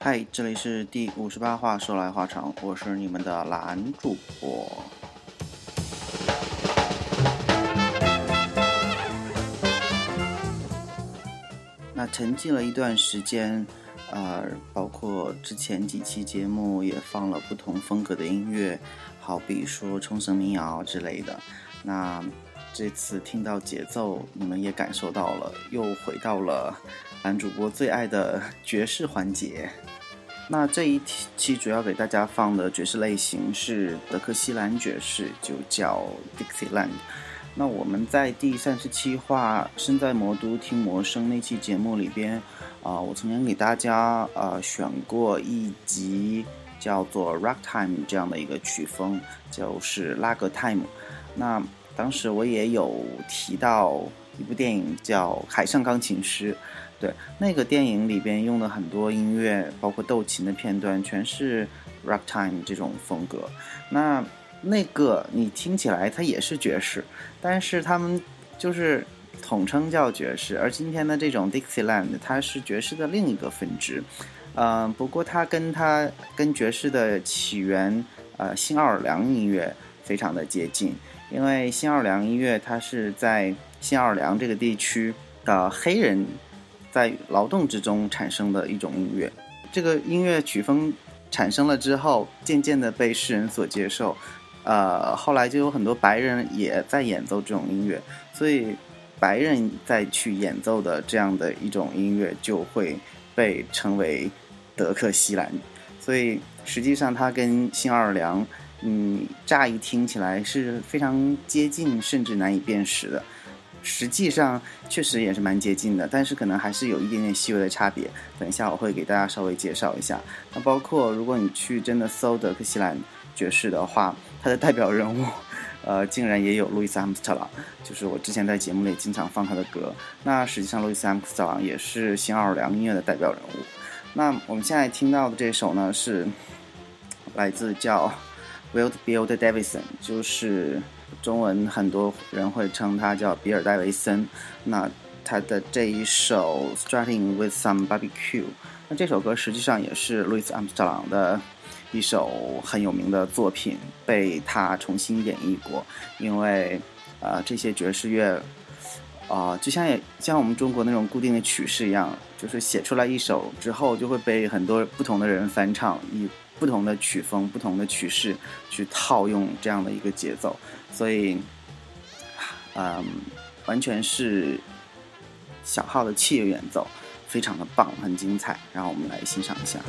嗨，这里是第五十八话，说来话长，我是你们的男主播。那沉寂了一段时间，呃，包括之前几期节目也放了不同风格的音乐，好比说冲绳民谣之类的。那这次听到节奏，你们也感受到了，又回到了男主播最爱的爵士环节。那这一期主要给大家放的爵士类型是德克西兰爵士，就叫 Dixieland。那我们在第三十七话《身在魔都听魔声》那期节目里边，啊，我曾经给大家呃选过一集叫做 Rock Time 这样的一个曲风，就是拉格 Time。那当时我也有提到一部电影叫《海上钢琴师》。对，那个电影里边用的很多音乐，包括斗琴的片段，全是 ragtime 这种风格。那那个你听起来它也是爵士，但是他们就是统称叫爵士。而今天的这种 Dixieland，它是爵士的另一个分支。嗯，不过它跟它跟爵士的起源，呃，新奥尔良音乐非常的接近，因为新奥尔良音乐它是在新奥尔良这个地区的黑人。在劳动之中产生的一种音乐，这个音乐曲风产生了之后，渐渐的被世人所接受，呃，后来就有很多白人也在演奏这种音乐，所以白人再去演奏的这样的一种音乐就会被称为德克西兰，所以实际上它跟新奥尔良，嗯，乍一听起来是非常接近，甚至难以辨识的。实际上确实也是蛮接近的，但是可能还是有一点点细微的差别。等一下我会给大家稍微介绍一下。那包括如果你去真的搜德克西兰爵士的话，它的代表人物，呃，竟然也有路易斯·阿姆斯特朗，就是我之前在节目里经常放他的歌。那实际上路易斯·阿姆斯特朗也是新奥尔良音乐的代表人物。那我们现在听到的这首呢，是来自叫 Wild Bill Davidson，就是。中文很多人会称他叫比尔戴维森，那他的这一首 Starting with Some Barbecue，那这首歌实际上也是路易斯·阿姆斯特朗的一首很有名的作品，被他重新演绎过。因为，呃，这些爵士乐，啊，就像也像我们中国那种固定的曲式一样，就是写出来一首之后，就会被很多不同的人翻唱，以不同的曲风、不同的曲式去套用这样的一个节奏。所以，嗯，完全是小号的器乐演奏，非常的棒，很精彩。然后我们来欣赏一下。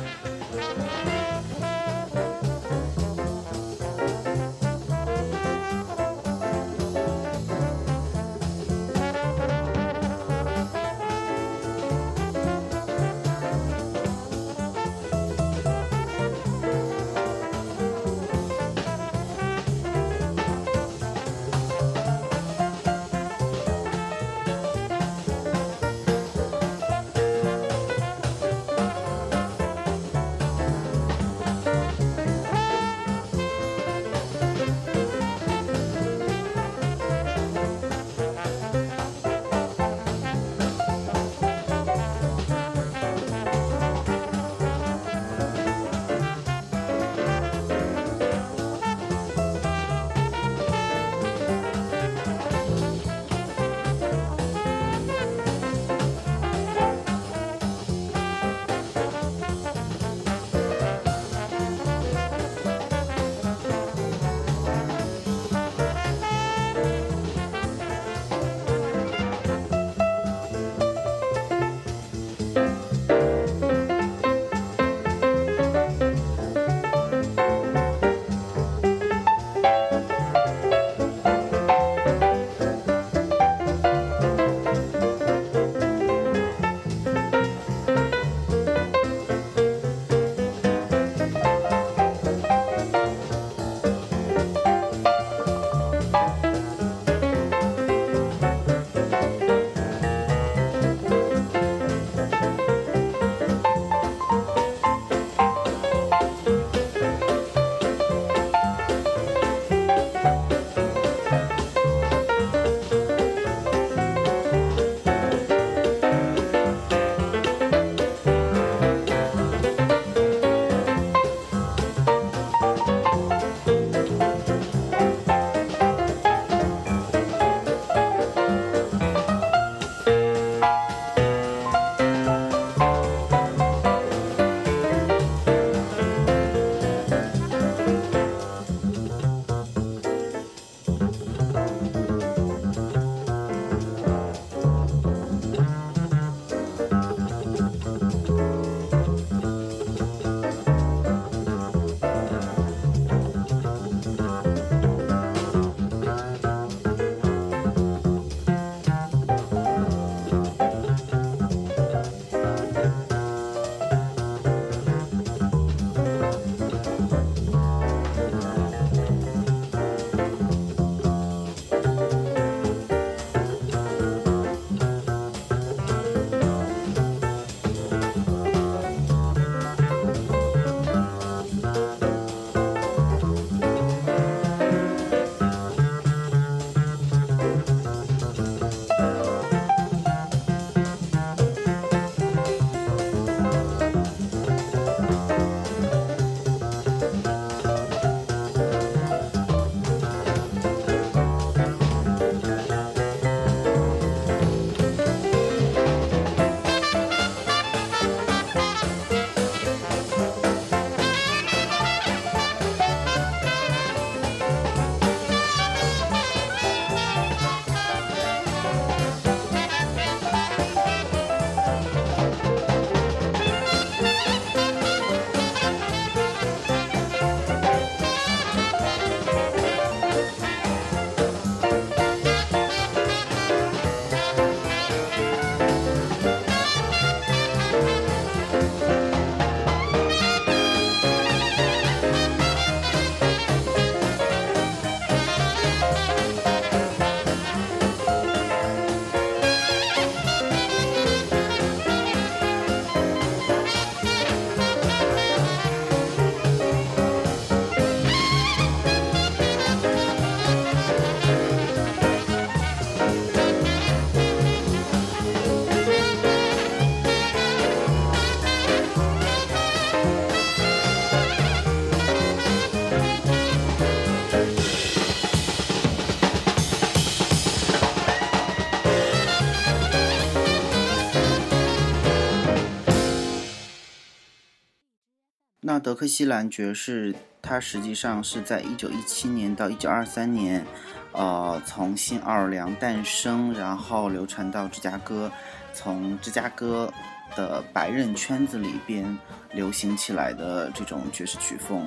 那德克西兰爵士，它实际上是在一九一七年到一九二三年，呃，从新奥尔良诞生，然后流传到芝加哥，从芝加哥的白人圈子里边流行起来的这种爵士曲风。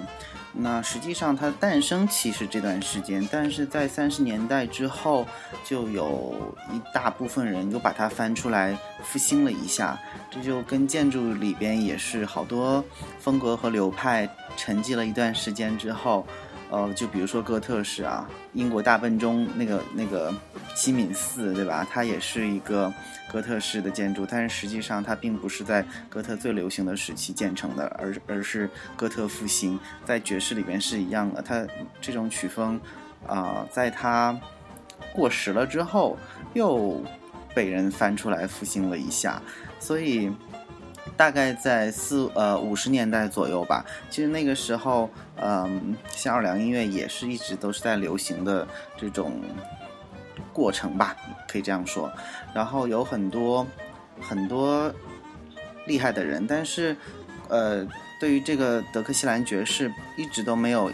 那实际上它诞生期是这段时间，但是在三十年代之后，就有一大部分人又把它翻出来复兴了一下。这就跟建筑里边也是好多风格和流派沉寂了一段时间之后。呃，就比如说哥特式啊，英国大笨钟那个那个西敏寺，对吧？它也是一个哥特式的建筑，但是实际上它并不是在哥特最流行的时期建成的，而而是哥特复兴，在爵士里边是一样的。它这种曲风，啊，在它过时了之后，又被人翻出来复兴了一下，所以。大概在四呃五十年代左右吧，其实那个时候，嗯，新奥尔良音乐也是一直都是在流行的这种过程吧，可以这样说。然后有很多很多厉害的人，但是，呃，对于这个德克西兰爵士一直都没有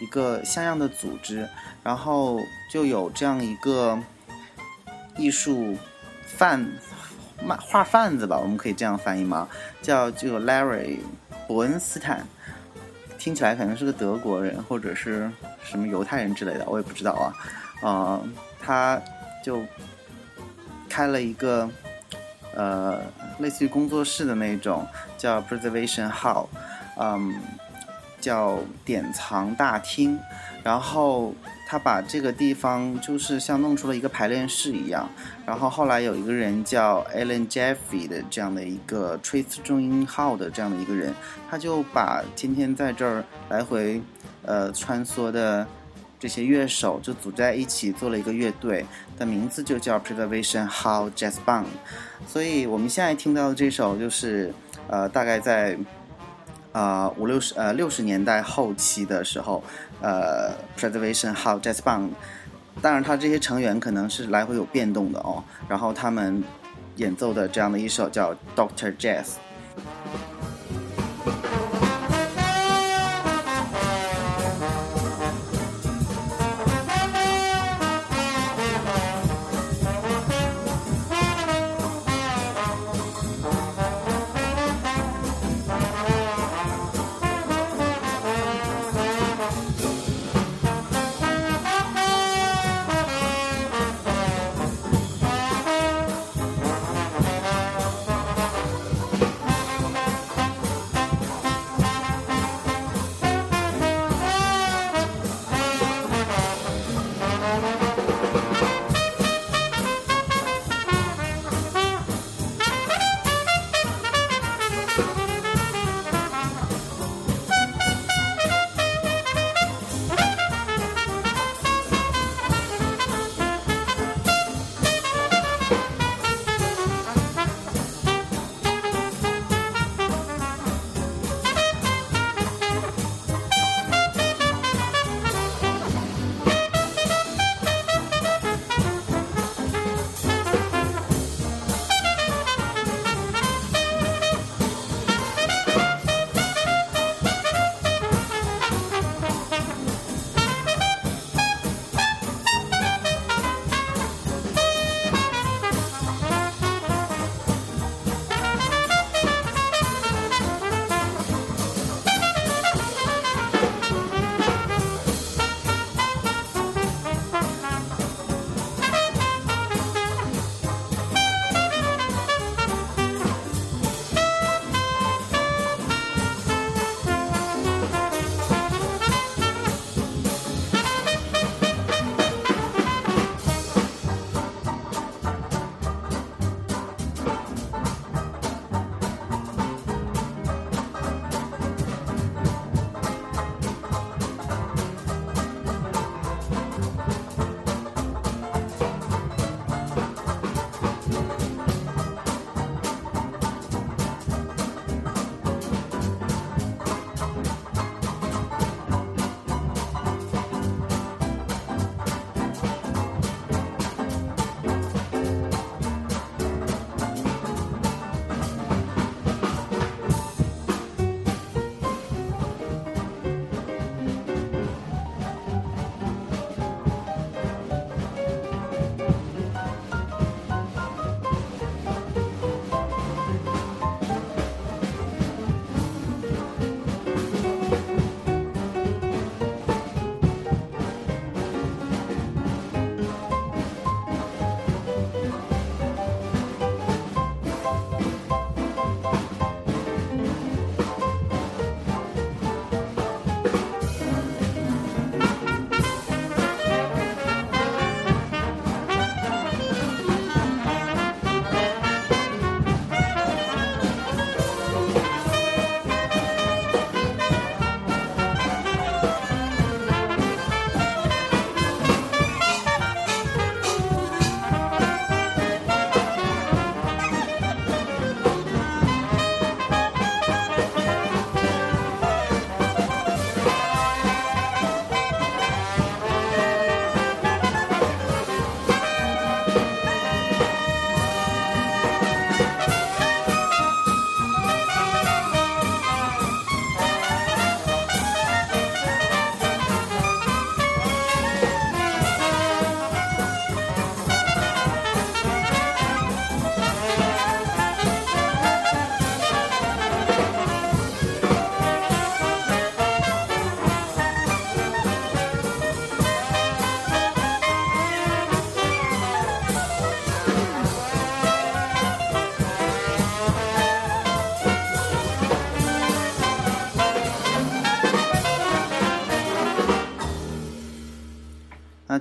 一个像样的组织，然后就有这样一个艺术范。画画贩子吧，我们可以这样翻译吗？叫这个 Larry 伯恩斯坦，听起来可能是个德国人或者是什么犹太人之类的，我也不知道啊。呃，他就开了一个呃类似于工作室的那种，叫 Preservation Hall，嗯，叫典藏大厅，然后。他把这个地方就是像弄出了一个排练室一样，然后后来有一个人叫 Alan Jeffrey 的这样的一个吹刺重音号的这样的一个人，他就把今天在这儿来回呃穿梭的这些乐手就组在一起做了一个乐队，的名字就叫 Preservation Hall Jazz Band。所以我们现在听到的这首就是呃大概在。啊，五六十呃六十年代后期的时候，呃，Preservation how Jazz Band，当然，他这些成员可能是来回有变动的哦。然后他们演奏的这样的一首叫 Doctor Jazz。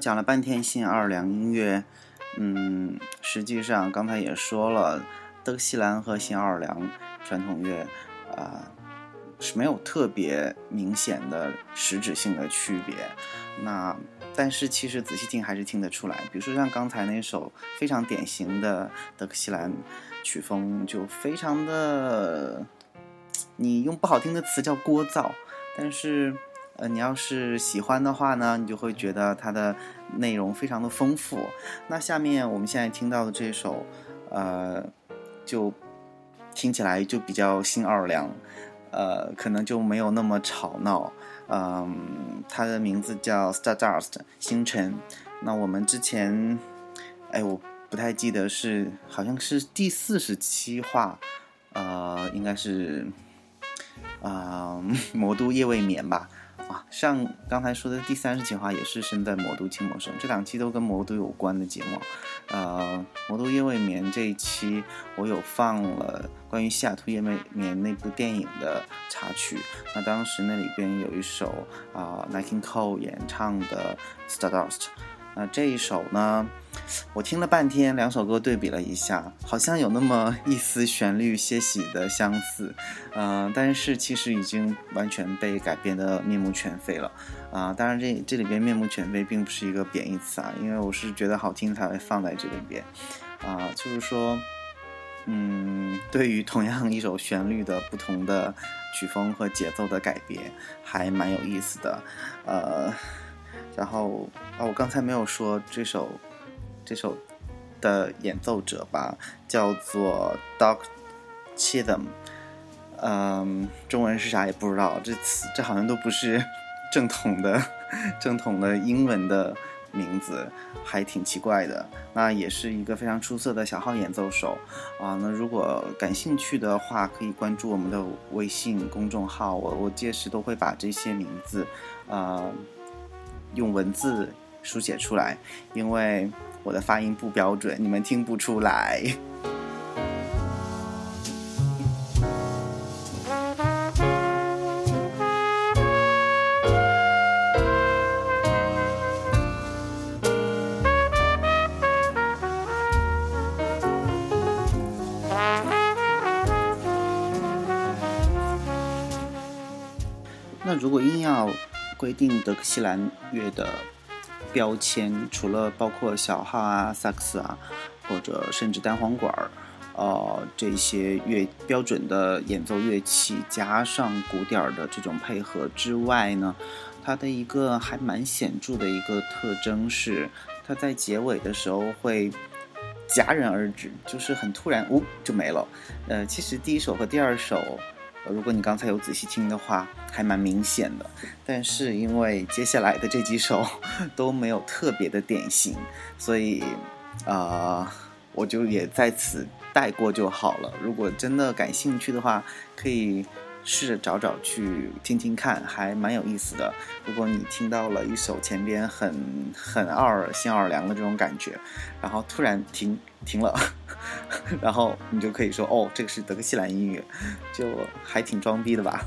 讲了半天新奥尔良音乐，嗯，实际上刚才也说了，德克西兰和新奥尔良传统乐啊是没有特别明显的实质性的区别。那但是其实仔细听还是听得出来，比如说像刚才那首非常典型的德克西兰曲风，就非常的，你用不好听的词叫聒噪，但是。呃，你要是喜欢的话呢，你就会觉得它的内容非常的丰富。那下面我们现在听到的这首，呃，就听起来就比较新奥尔良，呃，可能就没有那么吵闹。嗯，它的名字叫 Stardust 星辰。那我们之前，哎，我不太记得是好像是第四十七话，呃，应该是啊，魔都夜未眠吧。像刚才说的第三十期话也是身在魔都青魔生，这两期都跟魔都有关的节目。呃，魔都夜未眠这一期我有放了关于西雅图夜未眠那部电影的插曲，那当时那里边有一首啊 n i k e Cole 演唱的 Stardust。那这一首呢，我听了半天，两首歌对比了一下，好像有那么一丝旋律些许的相似，嗯，但是其实已经完全被改编的面目全非了，啊，当然这这里边面目全非并不是一个贬义词啊，因为我是觉得好听才会放在这里边，啊，就是说，嗯，对于同样一首旋律的不同的曲风和节奏的改编，还蛮有意思的，呃。然后啊，我刚才没有说这首，这首的演奏者吧，叫做 Doc Chitham，嗯，中文是啥也不知道，这词这好像都不是 正统的正统的英文的名字，还挺奇怪的。那也是一个非常出色的小号演奏手啊。那如果感兴趣的话，可以关注我们的微信公众号，我我届时都会把这些名字啊。用文字书写出来，因为我的发音不标准，你们听不出来。规定德克西兰乐的标签，除了包括小号啊、萨克斯啊，或者甚至单簧管儿，呃，这些乐标准的演奏乐器，加上鼓点儿的这种配合之外呢，它的一个还蛮显著的一个特征是，它在结尾的时候会戛然而止，就是很突然，呜就没了。呃，其实第一首和第二首。如果你刚才有仔细听的话，还蛮明显的。但是因为接下来的这几首 都没有特别的典型，所以呃，我就也在此带过就好了。如果真的感兴趣的话，可以。试着找找去听听看，还蛮有意思的。如果你听到了一首前边很很二新奥尔良的这种感觉，然后突然停停了，然后你就可以说哦，这个是德克西兰音乐，就还挺装逼的吧。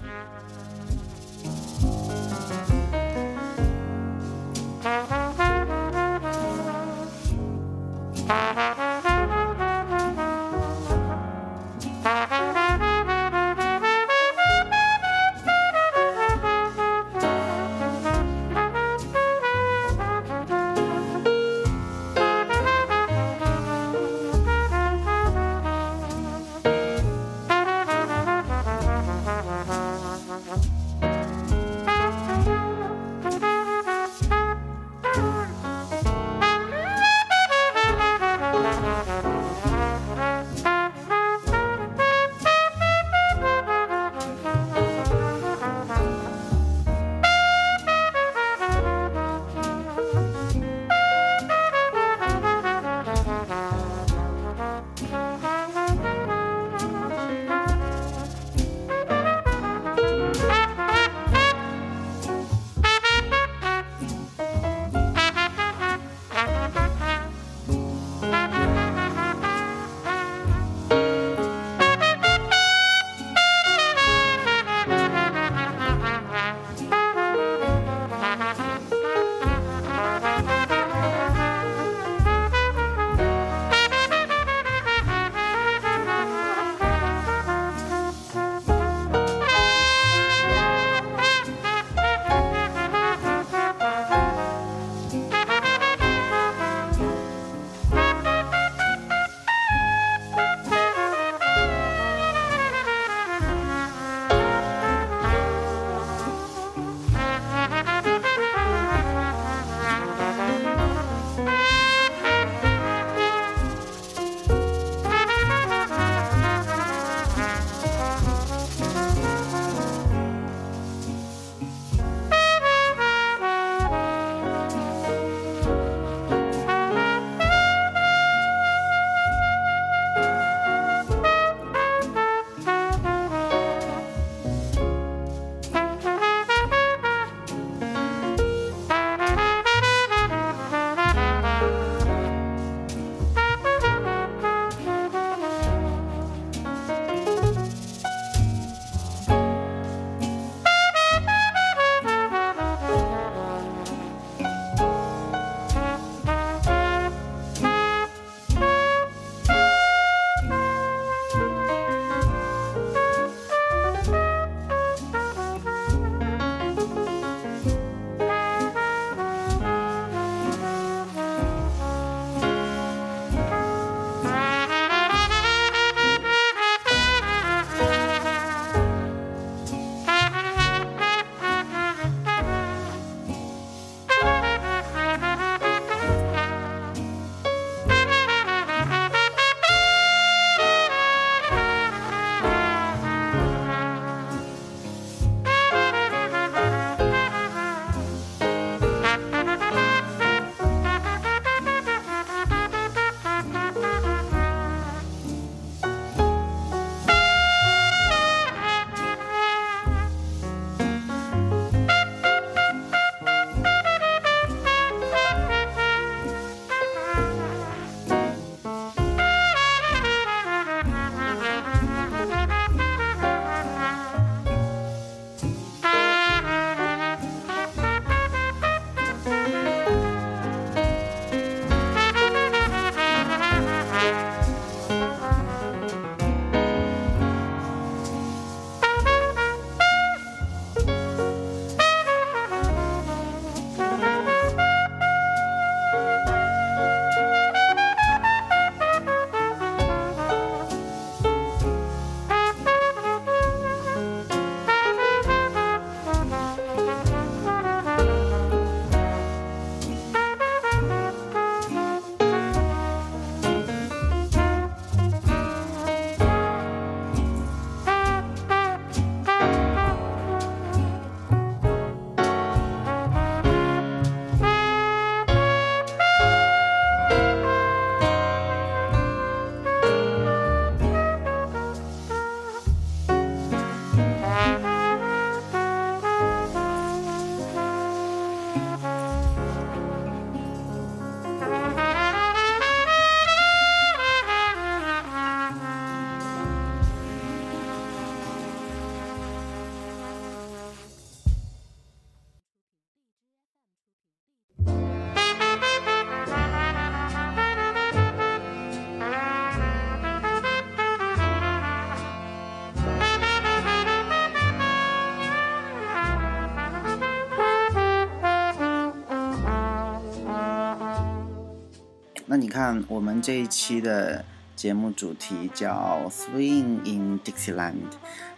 我们这一期的节目主题叫 Swing in Dixieland，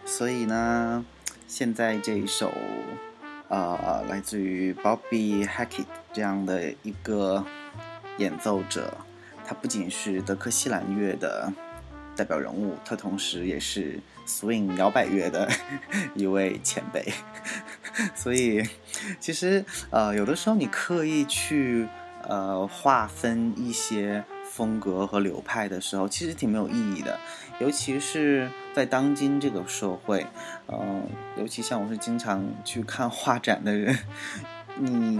所以呢，现在这一首，呃，来自于 Bobby Hackett 这样的一个演奏者，他不仅是德克西兰乐的代表人物，他同时也是 Swing 摇摆乐的一位前辈。所以，其实，呃，有的时候你刻意去。呃，划分一些风格和流派的时候，其实挺没有意义的，尤其是在当今这个社会，嗯，尤其像我是经常去看画展的人，你，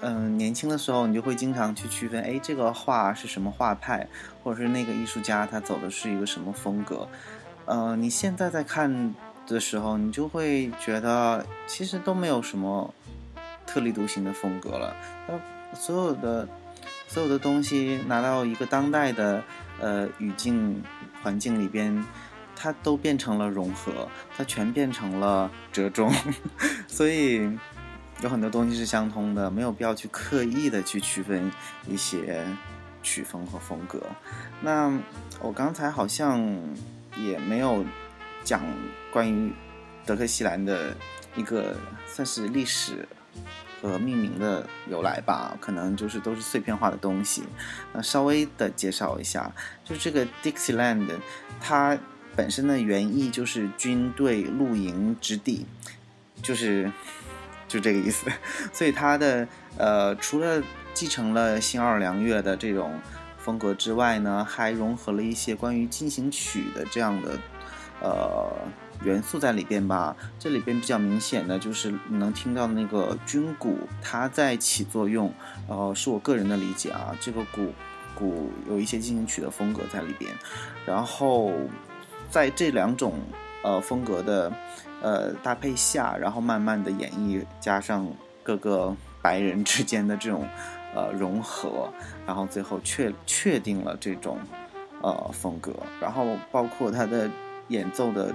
嗯，年轻的时候你就会经常去区分，哎，这个画是什么画派，或者是那个艺术家他走的是一个什么风格，呃，你现在在看的时候，你就会觉得其实都没有什么特立独行的风格了，所有的所有的东西拿到一个当代的呃语境环境里边，它都变成了融合，它全变成了折中，所以有很多东西是相通的，没有必要去刻意的去区分一些曲风和风格。那我刚才好像也没有讲关于德克西兰的一个算是历史。和命名的由来吧，可能就是都是碎片化的东西。那稍微的介绍一下，就是这个 Dixieland，它本身的原意就是军队露营之地，就是就这个意思。所以它的呃，除了继承了新奥尔良乐的这种风格之外呢，还融合了一些关于进行曲的这样的呃。元素在里边吧，这里边比较明显的就是能听到的那个军鼓，它在起作用。呃，是我个人的理解啊，这个鼓鼓有一些进行曲的风格在里边。然后在这两种呃风格的呃搭配下，然后慢慢的演绎，加上各个白人之间的这种呃融合，然后最后确确定了这种呃风格。然后包括他的演奏的。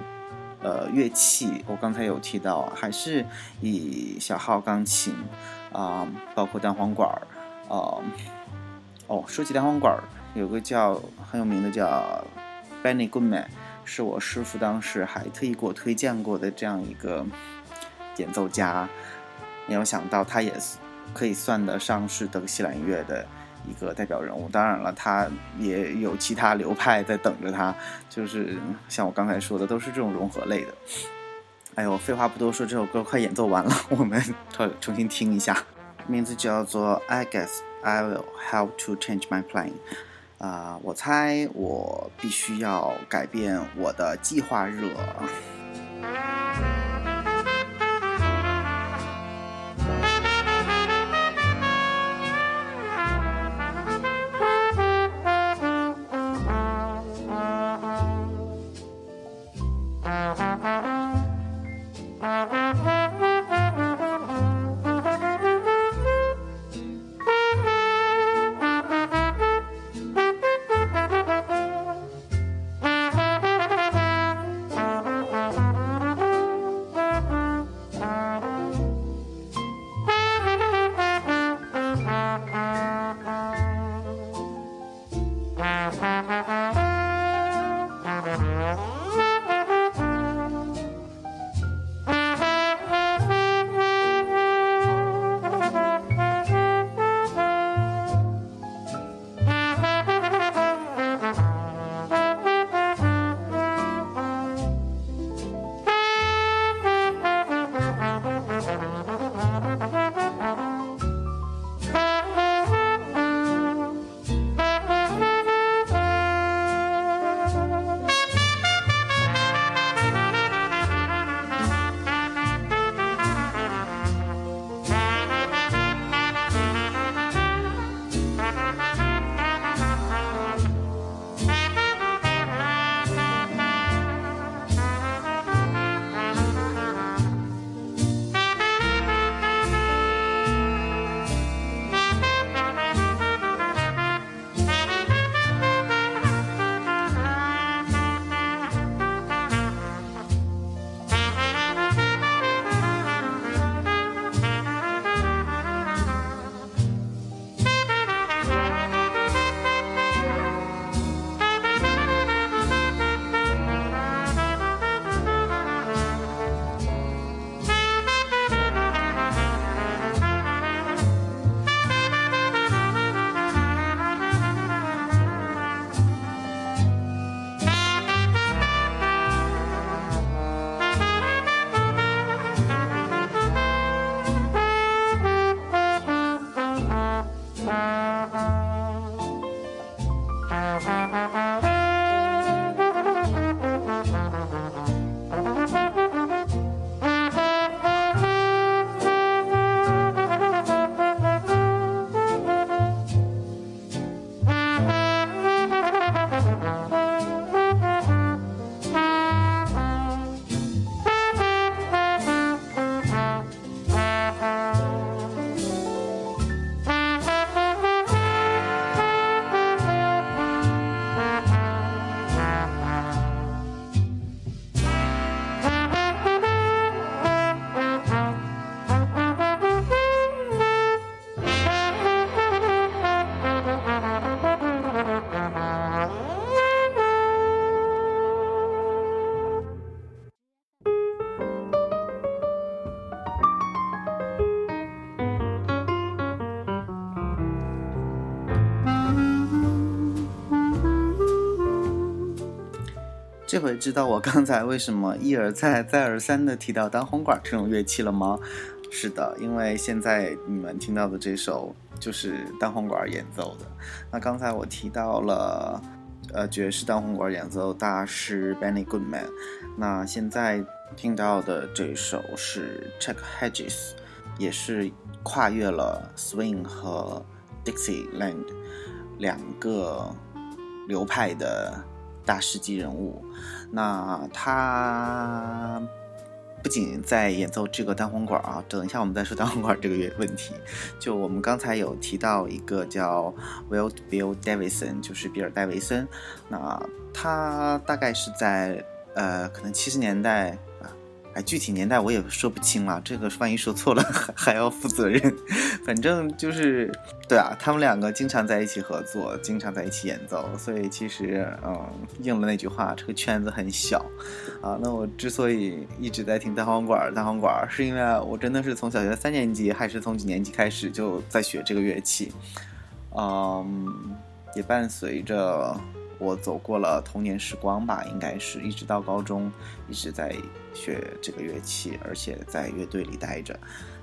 呃，乐器我刚才有提到，还是以小号钢琴啊，包括单簧管儿啊。哦，说起单簧管儿，有个叫很有名的叫 Benny Goodman，是我师傅当时还特意给我推荐过的这样一个演奏家。没有想到他也可以算得上是德克西兰乐的。一个代表人物，当然了，他也有其他流派在等着他，就是像我刚才说的，都是这种融合类的。哎呦，废话不多说，这首歌快演奏完了，我们重重新听一下，名字叫做 I guess I will have to change my plan。啊，我猜我必须要改变我的计划热。这回知道我刚才为什么一而再、再而三的提到单簧管这种乐器了吗？是的，因为现在你们听到的这首就是单簧管演奏的。那刚才我提到了，呃，爵士单簧管演奏大师 Benny Goodman。那现在听到的这首是 Chuck Hedges，也是跨越了 Swing 和 Dixieland 两个流派的大师级人物。那他。不仅在演奏这个单簧管啊，等一下我们再说单簧管这个问题。就我们刚才有提到一个叫 Will Bill Davison，就是比尔戴维森。那他大概是在呃，可能七十年代啊。哎，具体年代我也说不清了，这个万一说错了还 还要负责任。反正就是，对啊，他们两个经常在一起合作，经常在一起演奏，所以其实，嗯，应了那句话，这个圈子很小。啊，那我之所以一直在听单簧管，单簧管，是因为我真的是从小学三年级还是从几年级开始就在学这个乐器，嗯，也伴随着。我走过了童年时光吧，应该是一直到高中，一直在学这个乐器，而且在乐队里待着，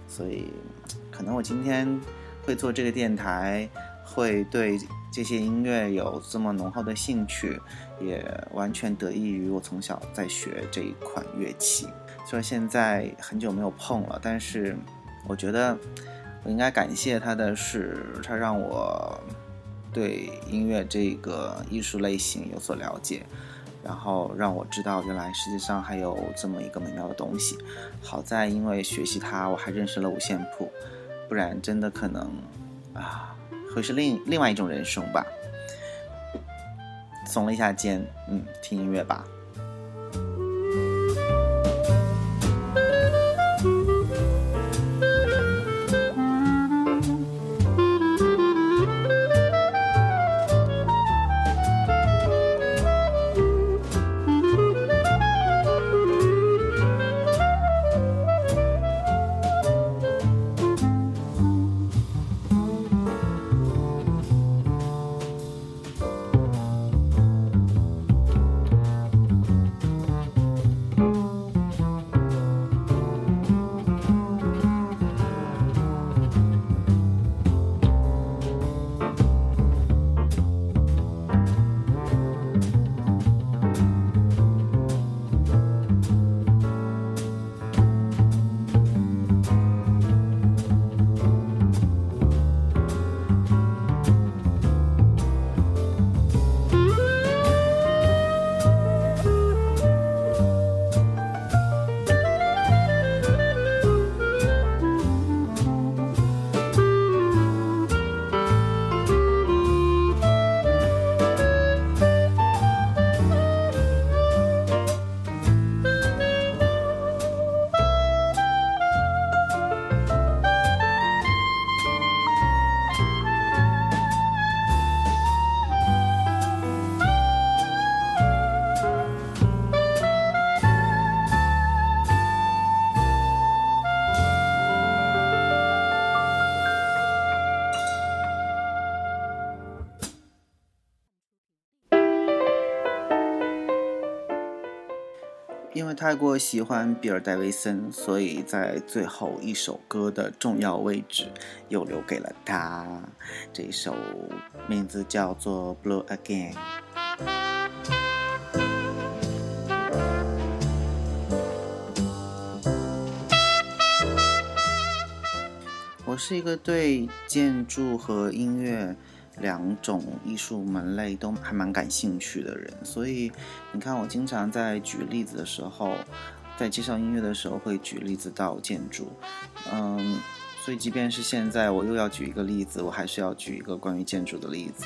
所以可能我今天会做这个电台，会对这些音乐有这么浓厚的兴趣，也完全得益于我从小在学这一款乐器。虽然现在很久没有碰了，但是我觉得我应该感谢他的是，他让我。对音乐这个艺术类型有所了解，然后让我知道原来世界上还有这么一个美妙的东西。好在因为学习它，我还认识了五线谱，不然真的可能啊会是另另外一种人生吧。耸了一下肩，嗯，听音乐吧。太过喜欢比尔·戴维森，所以在最后一首歌的重要位置又留给了他。这一首名字叫做《Blue Again》。我是一个对建筑和音乐。两种艺术门类都还蛮感兴趣的人，所以你看，我经常在举例子的时候，在介绍音乐的时候会举例子到建筑，嗯，所以即便是现在我又要举一个例子，我还是要举一个关于建筑的例子，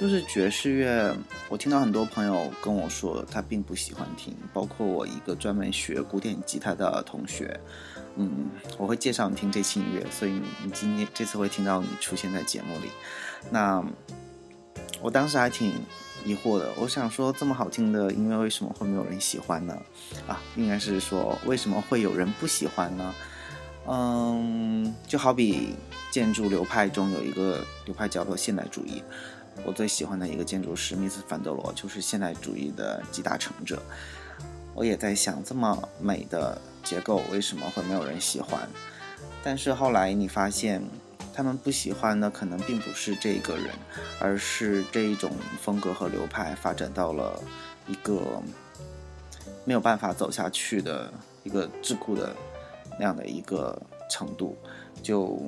就是爵士乐。我听到很多朋友跟我说，他并不喜欢听，包括我一个专门学古典吉他的同学，嗯，我会介绍你听这期音乐，所以你今天这次会听到你出现在节目里。那我当时还挺疑惑的，我想说这么好听的音乐为什么会没有人喜欢呢？啊，应该是说为什么会有人不喜欢呢？嗯，就好比建筑流派中有一个流派叫做现代主义，我最喜欢的一个建筑师密斯·凡德罗，就是现代主义的集大成者。我也在想，这么美的结构为什么会没有人喜欢？但是后来你发现，他们不喜欢的可能并不是这个人，而是这一种风格和流派发展到了一个没有办法走下去的一个桎梏的那样的一个程度，就。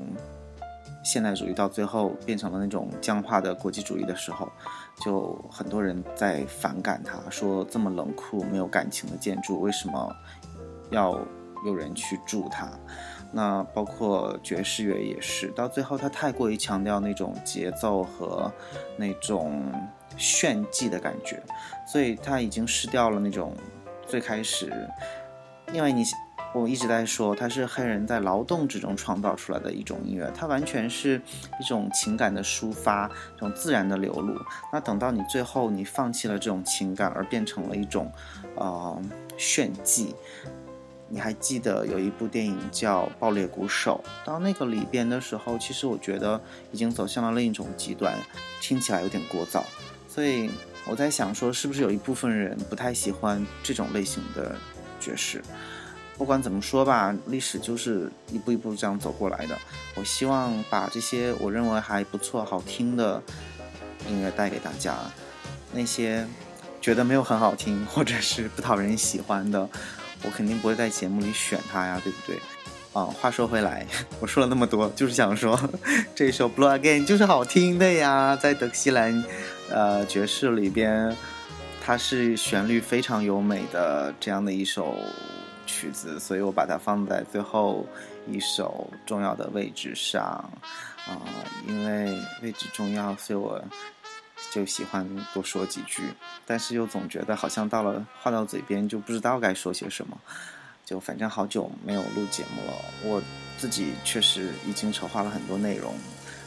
现代主义到最后变成了那种僵化的国际主义的时候，就很多人在反感他，说这么冷酷、没有感情的建筑，为什么要有人去助他？那包括爵士乐也是，到最后他太过于强调那种节奏和那种炫技的感觉，所以他已经失掉了那种最开始，因为你。我一直在说，它是黑人在劳动之中创造出来的一种音乐，它完全是一种情感的抒发，这种自然的流露。那等到你最后你放弃了这种情感，而变成了一种，呃，炫技。你还记得有一部电影叫《爆裂鼓手》？到那个里边的时候，其实我觉得已经走向了另一种极端，听起来有点聒噪。所以我在想说，是不是有一部分人不太喜欢这种类型的爵士？不管怎么说吧，历史就是一步一步这样走过来的。我希望把这些我认为还不错、好听的音乐带给大家。那些觉得没有很好听或者是不讨人喜欢的，我肯定不会在节目里选它呀，对不对？啊，话说回来，我说了那么多，就是想说这首《Blue Again》就是好听的呀，在德克西兰呃爵士里边，它是旋律非常优美的这样的一首。曲子，所以我把它放在最后一首重要的位置上，啊，因为位置重要，所以我就喜欢多说几句，但是又总觉得好像到了话到嘴边就不知道该说些什么，就反正好久没有录节目了，我自己确实已经筹划了很多内容，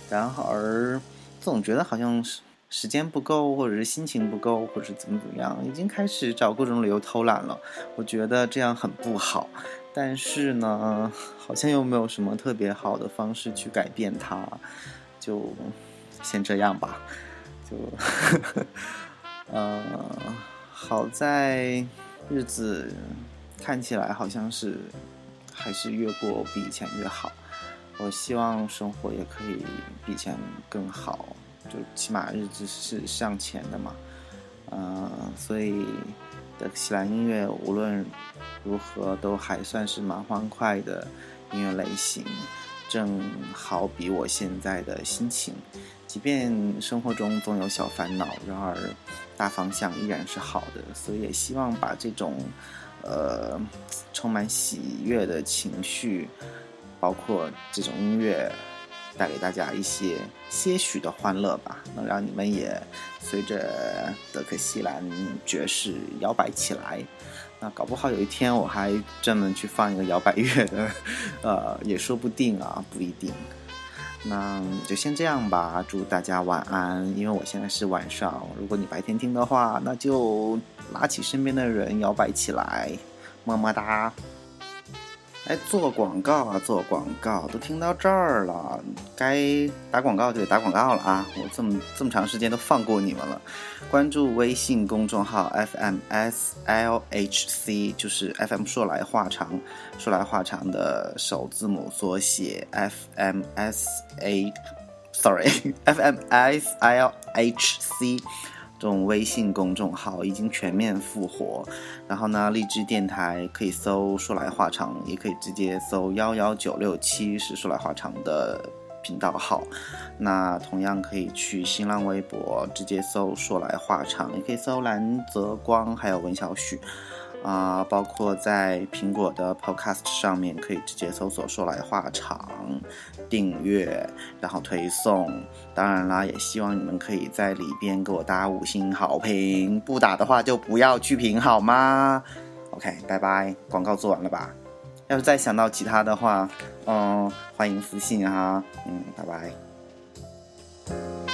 然而总觉得好像。时间不够，或者是心情不够，或者是怎么怎么样，已经开始找各种理由偷懒了。我觉得这样很不好，但是呢，好像又没有什么特别好的方式去改变它，就先这样吧。就，呃，好在日子看起来好像是还是越过比以前越好。我希望生活也可以比以前更好。就起码日子是向前的嘛，嗯，所以德克西兰音乐无论如何都还算是蛮欢快的音乐类型，正好比我现在的心情。即便生活中总有小烦恼，然而大方向依然是好的。所以也希望把这种呃充满喜悦的情绪，包括这种音乐。带给大家一些些许的欢乐吧，能让你们也随着德克西兰爵士摇摆起来。那搞不好有一天我还专门去放一个摇摆乐的，呃，也说不定啊，不一定。那就先这样吧，祝大家晚安。因为我现在是晚上，如果你白天听的话，那就拉起身边的人摇摆起来，么么哒。哎，做广告啊，做广告，都听到这儿了，该打广告就得打广告了啊！我这么这么长时间都放过你们了，关注微信公众号 FMSLHC，就是 FM 说来话长，说来话长的首字母缩写 FMSA，sorry，FMSLHC。这种微信公众号已经全面复活，然后呢，荔枝电台可以搜“说来话长”，也可以直接搜“幺幺九六七”是“说来话长”的频道号。那同样可以去新浪微博直接搜“说来话长”，也可以搜蓝泽光还有文小许。啊，包括在苹果的 Podcast 上面可以直接搜索“说来话长”，订阅，然后推送。当然啦，也希望你们可以在里边给我打五星好评，不打的话就不要去评好吗？OK，拜拜。广告做完了吧？要是再想到其他的话，嗯，欢迎私信哈。嗯，拜拜。